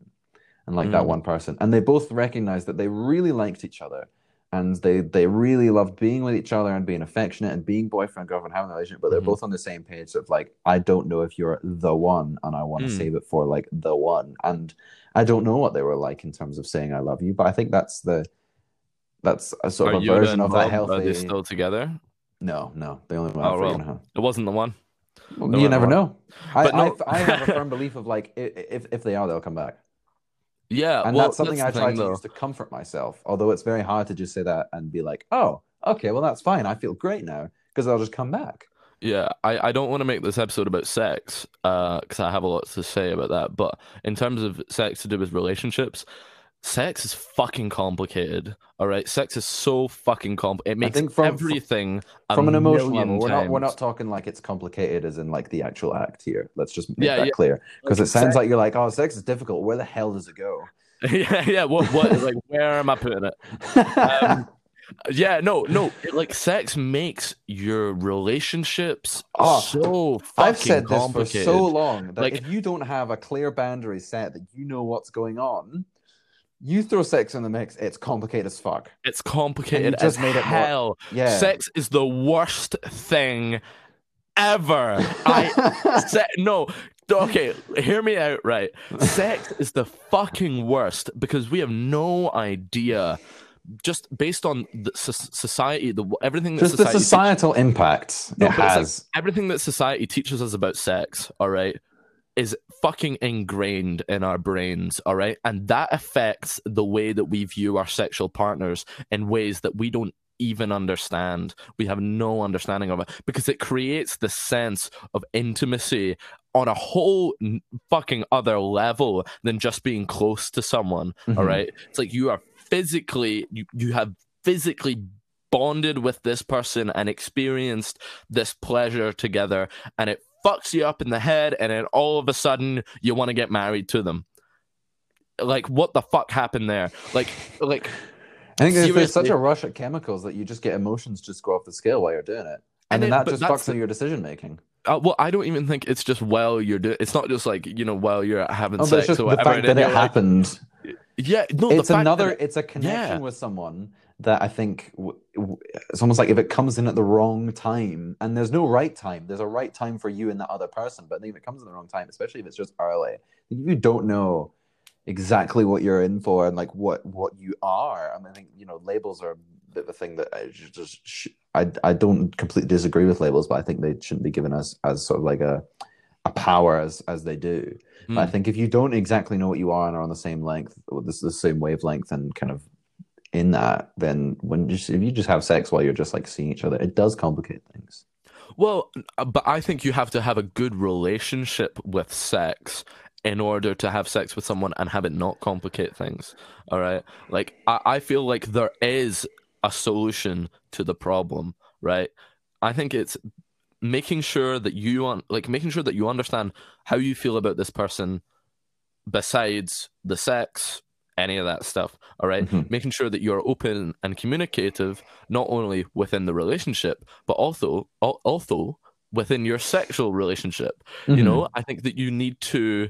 and like that
Mm.
one person, and they both recognized that they really liked each other. And they, they really loved being with each other and being affectionate and being boyfriend girlfriend having a relationship, but they're
Mhm.
both on the same page of like I don't know if you're the one, and I want to
Mm.
save it for like the one. And I don't know what they were like in terms of saying I love you, but I think that's the that's a sort
Are
of a version of that
healthy. Are they still together?
No, no, they only went
Oh,
out for a year
well.
and a half.
It wasn't the one.
Well, you never know. I,
no-
I I have a firm belief of like if if they are, they'll come back,
Yeah,
and
well,
that's something I try
thing,
to
though.
use to comfort myself. Although it's very hard to just say that and be like, oh, okay, well that's fine. I feel great now because they'll just come back.
Yeah, I, I don't want to make this episode about sex, uh, because I have a lot to say about that. But in terms of sex to do with relationships, sex is fucking complicated. All right, sex is so fucking complicated. It makes
think from-
everything
From an emotional level, we're not we're not talking like it's complicated as in like the actual act here. Let's just make
Yeah,
that
yeah.
clear because it sounds
sex-
like you're like, oh, sex is difficult. Where the hell does it go?
yeah, yeah. What what like where am I putting it? Um, yeah, no, no. it- Like sex makes your relationships
Oh,
so fucking
I've said this for so long that
Like-
if you don't have a clear boundary set that you know what's going on, you throw sex in the mix, it's complicated as fuck.
It's complicated
just
as
made it more-
hell.
Yeah.
Sex is the worst thing ever. I se- no. Okay, hear me out. Right, sex is the fucking worst because we have no idea, just based on the so- society, the everything that
Just the societal impacts
No,
it
it's like-
has.
everything that society teaches us about sex, all right, is fucking ingrained in our brains, all right? And that affects the way that we view our sexual partners in ways that we don't even understand. We have no understanding of it because it creates the sense of intimacy on a whole fucking other level than just being close to someone, all
Mhm.
right? It's like you are physically, you, you have physically bonded with this person and experienced this pleasure together and it fucks you up in the head and then all of a sudden you want to get married to them like what the fuck happened there like like
I think there's, there's such a rush at chemicals that you just get emotions just go off the scale while you're doing it, and,
And
then, that just fucks
the-
your decision making.
uh, well i don't even think it's just while you're doing it's not just like you know while you're having
Oh,
sex or
the
whatever
fact
and
that it happened.
yeah no the
it's another.
it-
it's a connection
Yeah.
with someone that I think w- w- it's almost like if it comes in at the wrong time, and there's no right time. There's a right time for you and that other person, but then if it comes in the wrong time, especially if it's just early, you don't know exactly what you're in for and like what what you are. I mean, I think you know labels are a bit of a thing that I just sh- I I don't completely disagree with labels, but I think they shouldn't be given us as sort of like a a power as as they do. But I
Hmm.
think if you don't exactly know what you are and are on the same length, or this the same wavelength, and kind of in that, then when you, if you just have sex while you're just like seeing each other, it does complicate things.
Well, uh, but I think you have to have a good relationship with sex in order to have sex with someone and have it not complicate things. All right. Like, I, I feel like there is a solution to the problem, right? I think it's making sure that you on like making sure that you understand how you feel about this person besides the sex any of that stuff all right?
Mhm.
making sure that you're open and communicative not only within the relationship but also also within your sexual relationship
Mm-hmm.
you know i think that you need to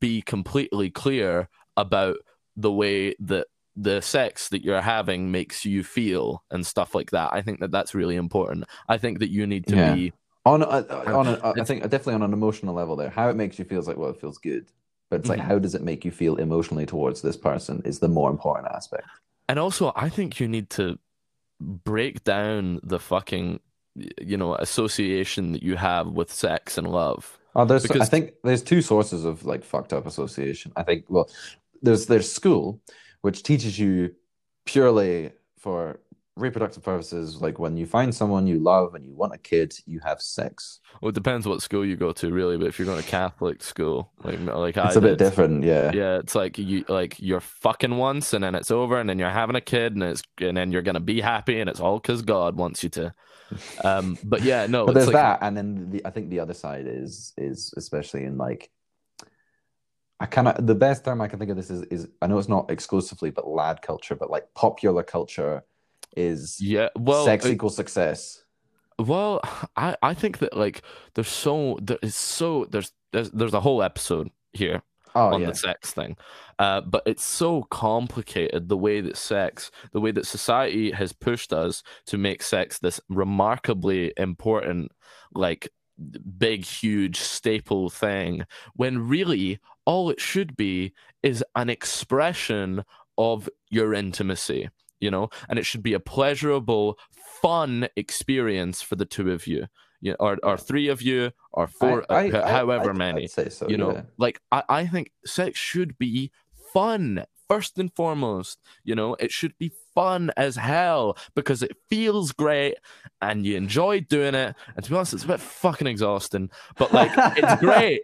be completely clear about the way that the sex that you're having makes you feel and stuff like that i think that that's really important i think that you need to
Yeah.
be
on a, on a, I think definitely on an emotional level there. How it makes you feel is like well, it feels good, but it's like
Mhm.
how does it make you feel emotionally towards this person is the more important aspect.
And also, I think you need to break down the fucking, you know, association that you have with sex and love.
Oh, there's I think there's two sources of like fucked up association. I think well, there's there's school, which teaches you purely for reproductive purposes, like when you find someone you love and you want a kid, you have sex.
Well, it depends what school you go to, really. But if you're going to Catholic school, like like I
It's a bit different, yeah.
Yeah, it's like you like you're fucking once, and then it's over, and then you're having a kid, and it's and then you're gonna be happy, and it's all because God wants you to. Um, but yeah, no,
but
it's
there's
like
that, and then the I think the other side is is especially in like I kind of the best term I can think of this is is I know it's not exclusively but lad culture, but like popular culture is
yeah. Well,
sex
it-
equals success.
Well, I I think that like there's so there is so there's there's there's a whole episode here
Oh
on
yeah,
the sex thing, uh, but it's so complicated the way that sex, the way that society has pushed us to make sex this remarkably important, like big, huge staple thing, when really all it should be is an expression of your intimacy. You know, and it should be a pleasurable, fun experience for the two of you, you or or three of you, or four,
I- I- I-
however
I'd-
many
so.
you know
yeah.
like I, I think sex should be fun first and foremost you know it should be fun as hell because it feels great and you enjoy doing it and to be honest it's a bit fucking exhausting but like it's great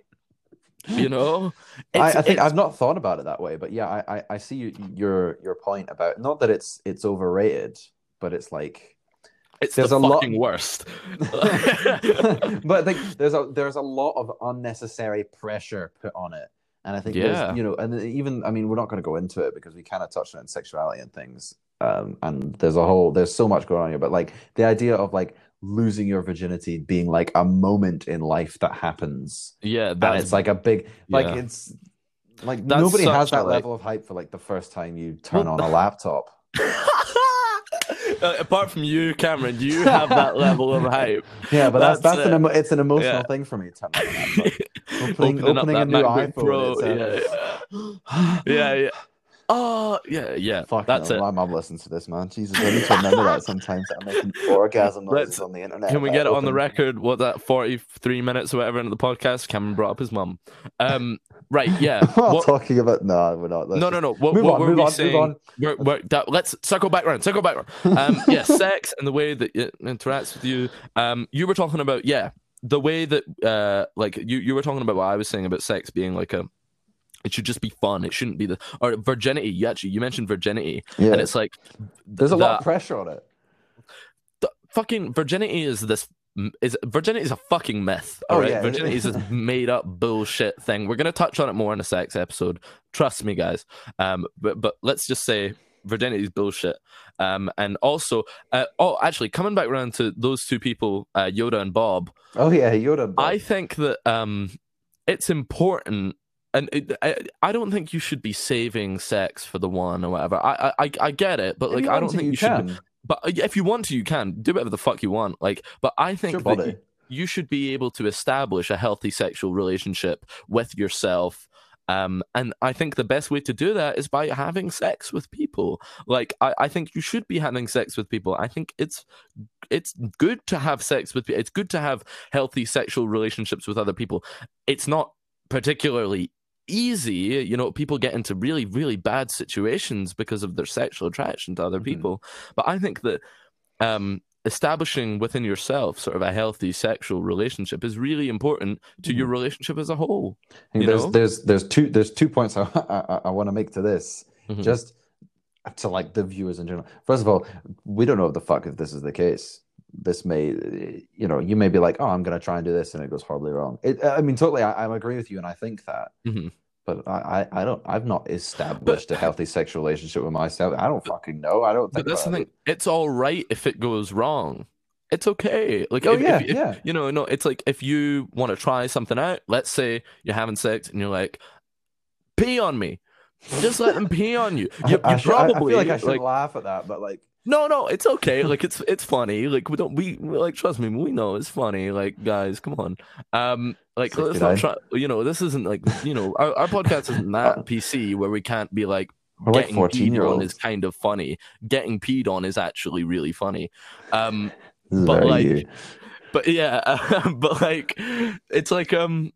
you know?
I, I think I've not thought about it that way, but yeah, I, I, I see you- your your point about not that it's it's overrated, but it's like
it's
there's
the
a lot-
fucking worst.
But I think there's a there's a lot of unnecessary pressure put on it, and I think
Yeah.
there's you know, and even I mean, we're not going to go into it because we kind of touched on sexuality and things, um, and there's a whole there's so much going on here, but like the idea of like losing your virginity being like a moment in life that happens,
yeah
and
that's
it's like a big like
yeah.
it's like
That's
nobody has
such a,
that
like-
level of hype for like the first time you turn on a laptop.
Uh, apart from you cameron you have that level of hype
Yeah, but that's
That's
that's, an emo- it's an emotional
Yeah.
thing for me. Turning a laptop. Opening-
Opening,
opening a new
MacBook
iPhone,
Pro,
uh,
yeah, yeah, yeah. Oh, yeah, yeah.
Fuck
That's
no,
it.
My mum listens to this, man. Jesus, I need to remember that sometimes. I'm making orgasm noises on the internet.
Can we get it on the record? What that forty-three minutes or whatever into the podcast? Cameron brought up his mum. Um, right, yeah.
Not
What-
talking about. No, we're not.
No, no, no. What,
Move
what
on,
were
move
we
on,
saying?
move on.
We're, we're, that, let's circle back around. Circle back around. Um, yeah, sex and the way that it interacts with you. Um, you were talking about yeah, the way that uh, like you you were talking about what I was saying about sex being like a. It should just be fun. It shouldn't be the or virginity. You actually you mentioned virginity,
Yeah,
and it's like
there's a lot of pressure on it.
fucking virginity is this is virginity is a fucking myth.
Oh,
All right,
yeah.
virginity is this made up bullshit thing. We're gonna touch on it more in a sex episode. Trust me, guys. Um, but but let's just say virginity is bullshit. Um, and also, uh, oh, actually, coming back around to those two people, uh, Yoda and Bob.
Oh yeah, Yoda.
I think that um, it's important. And it, I, I don't think you should be saving sex for the one or whatever. I I, I get it, but like I don't think you, should. But uh, if you want to, you can do whatever the fuck you want. Like, but I think that you, you should be able to establish a healthy sexual relationship with yourself. Um, and I think the best way to do that is by having sex with people. Like, I, I think you should be having sex with people. I think it's it's good to have sex with people. It's good to have healthy sexual relationships with other people. It's not particularly easy. You know, people get into really, really bad situations because of their sexual attraction to other
Mhm.
people. But I think that um, establishing within yourself sort of a healthy sexual relationship is really important to your relationship as a whole.
I think there's
know?
there's there's two there's two points I I, I want to make to this.
Mhm.
Just to like the viewers in general. First of all, we don't know the fuck if this is the case. This may, you know, you may be like, oh, I'm gonna try and do this, and it goes horribly wrong. It, I mean, totally, I, I agree with you, and I think that.
Mhm.
But I, I, don't. I've not established a healthy sexual relationship with myself. I don't fucking know. I don't think.
But that's the thing. It's all right if it goes wrong. It's okay. Like.
Oh
if,
yeah,
if, if-
yeah.
you know, no, it's like if you want to try something out, let's say you're having sex and you're like, pee on me. Just let them pee on you. You,
I, I
you
should- I-
probably
I feel like I should laugh at that, but like,
no, no, it's okay. Like it's it's funny. Like we don't we we- like trust me, we know it's funny. Like guys, come on. Um, like let's not try. You know, this isn't like you know our, our podcast isn't that PC where we can't be like
we're like
getting
fourteen
peed on is kind of funny. Getting peed on is actually really funny. Um, but, like,
you.
but yeah, but like it's like um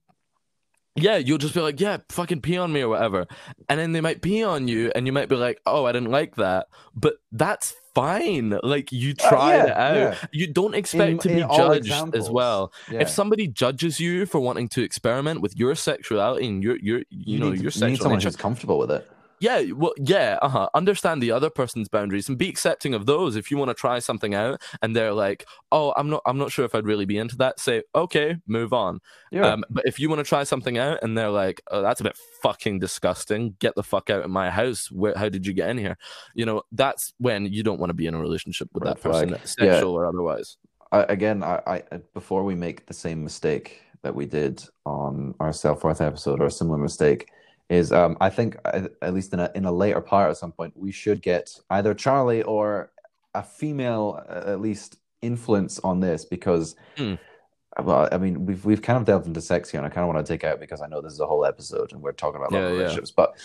yeah, you'll just be like, yeah, fucking pee on me or whatever. And then they might pee on you and you might be like, oh, I didn't like that. But that's fine. Like you
Uh, yeah,
it out.
yeah.
You don't expect
In-
to be judged as well.
Yeah.
If somebody judges you for wanting to experiment with your sexuality and your your you, know
need,
your
you need
sexual
someone
nature,
who's comfortable with it.
Yeah, well, yeah, uh huh. Understand the other person's boundaries and be accepting of those. If you want to try something out and they're like, "Oh, I'm not, I'm not sure if I'd really be into that," say, "Okay, move on."
Yeah.
Um, but if you want to try something out and they're like, "Oh, that's a bit fucking disgusting. Get the fuck out of my house. Where? How did you get in here?" You know, that's when you don't want to be in a relationship with
Red
that person, sexual or otherwise.
I, again, I, I before we make the same mistake that we did on our self worth episode or a similar mistake, is um, I think uh, at least in a in a later part at some point we should get either Charlie or a female uh, at least influence on this because.
Hmm.
Well, I mean, we've we've kind of delved into sex here, and I kind of want to take out because I know this is a whole episode, and we're talking about love
Yeah,
and
yeah.
relationships. But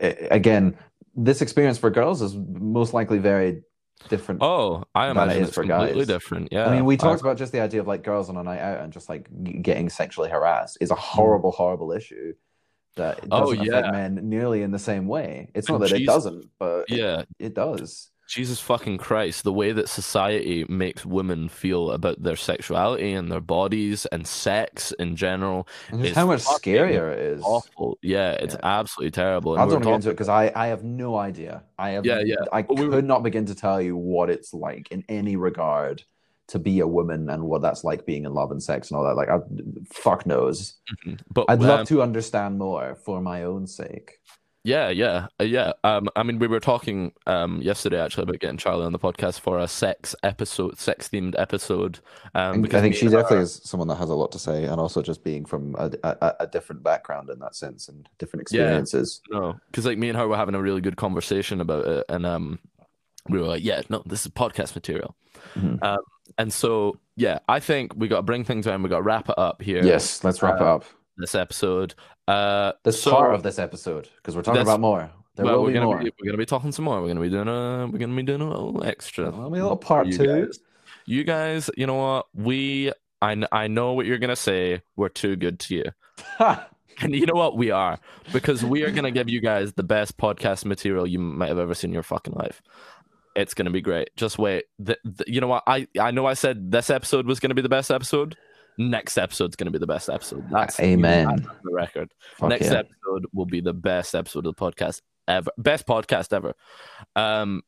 again, this experience for girls is most likely very different
Oh, I
it
imagine it's
for
completely
guys.
different. Yeah,
I mean, we
I-
talked about just the idea of like girls on a night out and just like getting sexually harassed is a horrible, horrible issue that it.
Oh,
doesn't
yeah.
affect men nearly in the same way. It's not
And
that it doesn't, but
yeah.
it does.
Jesus fucking Christ, the way that society makes women feel about their sexuality and their bodies and sex in general
And just
It's
how much scarier it is.
awful. Yeah, it's
Yeah.
absolutely terrible.
I don't want to get into it because I, I have no idea. I have
Yeah, yeah.
I
But
could not begin to tell you what it's like in any regard to be a woman and what that's like being in love and sex and all that. Like, I, fuck knows.
but
I'd love
um,
to understand more for my own sake.
Yeah, yeah, uh, yeah. Um, I mean, we were talking um yesterday actually about getting Charlie on the podcast for a sex episode, sex themed episode. Um,
I think she
her-
definitely is someone that has a lot to say, and also just being from a, a, a different background in that sense and different experiences. Yeah.
No, because like me and her were having a really good conversation about it, and um, we were like, yeah, no, this is podcast material.
Mhm.
Um, and so yeah, I think we got to bring things around. We got to wrap it up here.
Yes, let's wrap it
Uh,
up.
this episode. Uh,
This
so-
part of this episode because we're talking about more. There
well,
will
we're
be
gonna
more.
be we're gonna be talking some more. We're gonna be doing a we're gonna be doing a little extra.
Be a little part
you
two.
guys. You guys, you know what? We I I know what you're gonna say. We're too good to you. And you know what? We are. Because we are going to give you guys the best podcast material you might have ever seen in your fucking life. It's going to be great. Just wait. The, the- you know what? I, I know I said this episode was going to be the best episode. Next episode's going to be the best episode. That's
Amen.
that's the record.
Fuck
Next
yeah.
episode will be the best episode of the podcast ever. Best podcast ever. Um,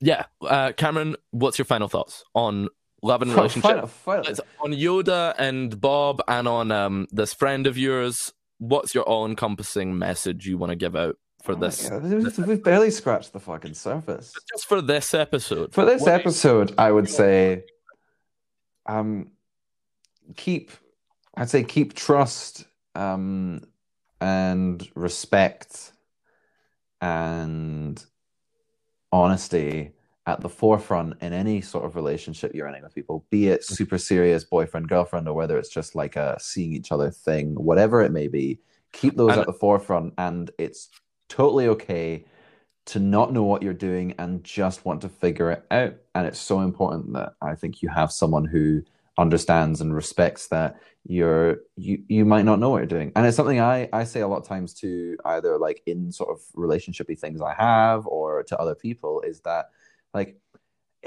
yeah, uh, Cameron, what's your final thoughts on love and relationship? It's on Yoda and Bob, and on um, this friend of yours. What's your all-encompassing message you want to give out for
Oh
this?
We've- We've barely scratched the fucking surface.
Just for this episode.
For this episode, I would say, um, keep, I'd say keep trust, um, and respect, and honesty at the forefront in any sort of relationship you're in with people, be it super serious boyfriend girlfriend or whether it's just like a seeing each other thing, whatever it may be. Keep those
And-
at the forefront, and it's totally okay to not know what you're doing and just want to figure it out. And it's so important that I think you have someone who understands and respects that you're you you might not know what you're doing. And it's something I I say a lot of times to either like in sort of relationshipy things I have or to other people is that like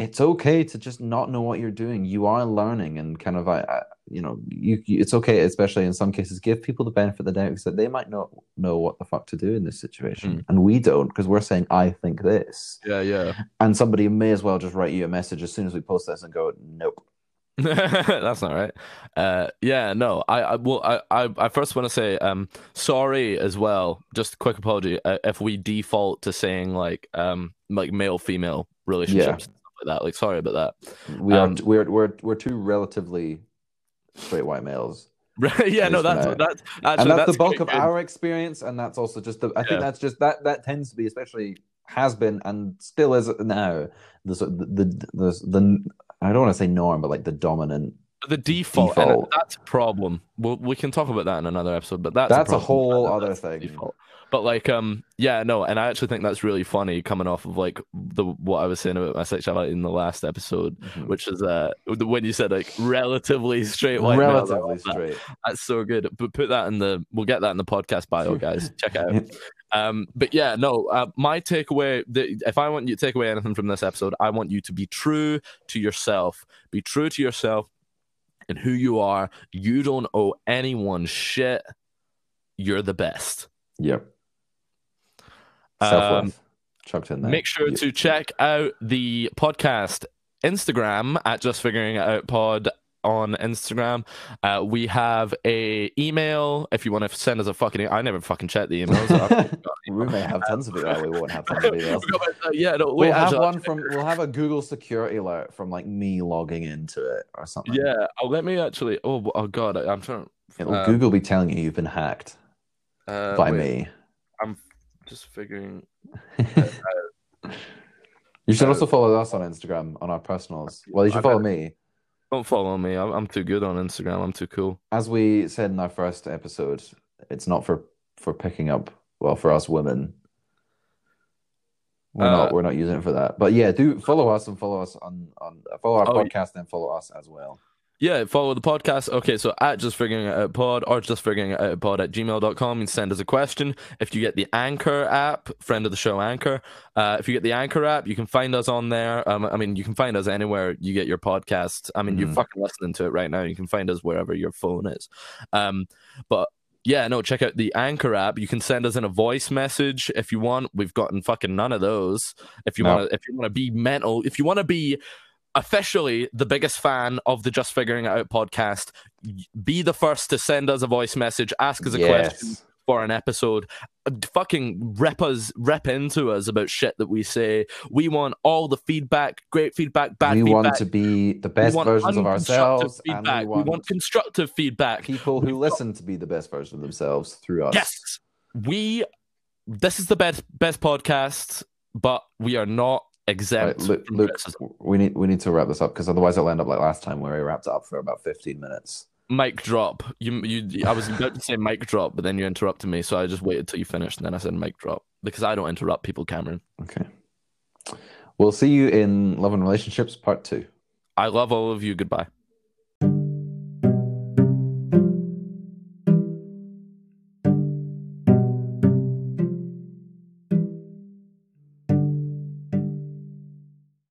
it's okay to just not know what you're doing. You are learning, and kind of, I, I you know, you, you, it's okay, especially in some cases, give people the benefit of the doubt because they might not know what the fuck to do in this situation, and we don't because we're saying, I think this,
Yeah, yeah.
and somebody may as well just write you a message as soon as we post this and go, nope.
That's not right. Uh, yeah, no. I, I well, I, I, I first want to say, um, sorry as well. Just a quick apology uh, if we default to saying like, um, like male female relationships stuff like that. Like, sorry about that.
We
Um,
are we're we're we're two relatively straight white males.
Right? Yeah, no. That's
now.
that's actually
and that's, the bulk of
good.
our experience and that's also just the i
Yeah.
think that's just that that tends to be especially has been and still is now the the the, the, the i don't want to say norm but like the dominant
the default,
default.
that's a problem. We'll, we can talk about that in another episode, but that's
That's a
problem.
whole other
that's
thing.
default. But like, um, yeah, no, and I actually think that's really funny coming off of like the what I was saying about my sexuality in the last episode, which is uh when you said like relatively straight white
relatively
love that.
straight
That's so good. But put that in the we'll get that in the podcast bio, guys. Check it out. Um, but yeah, no, uh, my takeaway, the, if I want you to take away anything from this episode, I want you to be true to yourself. Be true to yourself and who you are. You don't owe anyone shit. You're the best.
yep
Um,
self-love chucked in there
Make sure
Yep.
to check out the podcast Instagram at Just Figuring It Out Pod on Instagram. Uh, we have a email if you want to send us a fucking. e- I never fucking check the emails.
We may have tons of it well, we won't have tons of emails
yeah, no,
we'll have one from we'll have a google security alert from like me logging into it or something
Yeah, oh, let me actually. Oh, oh God, I- I'm trying.
it'll
Um,
google be telling you you've been hacked
Uh,
by
wait,
me
I'm just figuring.
You should
Uh,
also follow us on Instagram on our personals. Well, you should follow me.
Don't follow me. I'm, too good on Instagram. I'm too cool.
As we said in our first episode, it's not for for picking up. Well, for us women, we're
Uh,
not we're not using it for that. But yeah, do follow us and follow us on on follow our
Oh,
podcast and follow us as well.
Yeah, follow the podcast. Okay, so at just figuring it out pod or just figuring it out pod at gmail.com. You can send us a question. If you get the Anchor app, friend of the show Anchor, uh, if you get the Anchor app, you can find us on there. Um, I mean, you can find us anywhere you get your podcast. I mean, you're
Mhm.
fucking listening to it right now. You can find us wherever your phone is. Um, but yeah, no, check out the Anchor app. You can send us in a voice message if you want. We've gotten fucking none of those. If you
No.
want to, if you want to be mental, if you want to be officially the biggest fan of the Just Figuring It Out podcast, be the first to send us a voice message, ask us a question for an episode, fucking rep us, rep into us about shit that we say. We want all the feedback, great feedback, bad
we
feedback.
We want to be the best versions of ourselves, and
feedback.
we want,
constructive feedback.
people who
got-
listen to be the best version of themselves through us.
Yes, we. This is the best best podcast, but we are not
Right. Luke, Luke, we need we need to wrap this up because otherwise it'll end up like last time where we wrapped up for about fifteen minutes.
mic drop. You, you. I was about to say mic drop, but then you interrupted me, so I just waited till you finished, and then I said mic drop because I don't interrupt people, Cameron.
Okay. We'll see you in Love and Relationships Part Two.
I love all of you. Goodbye.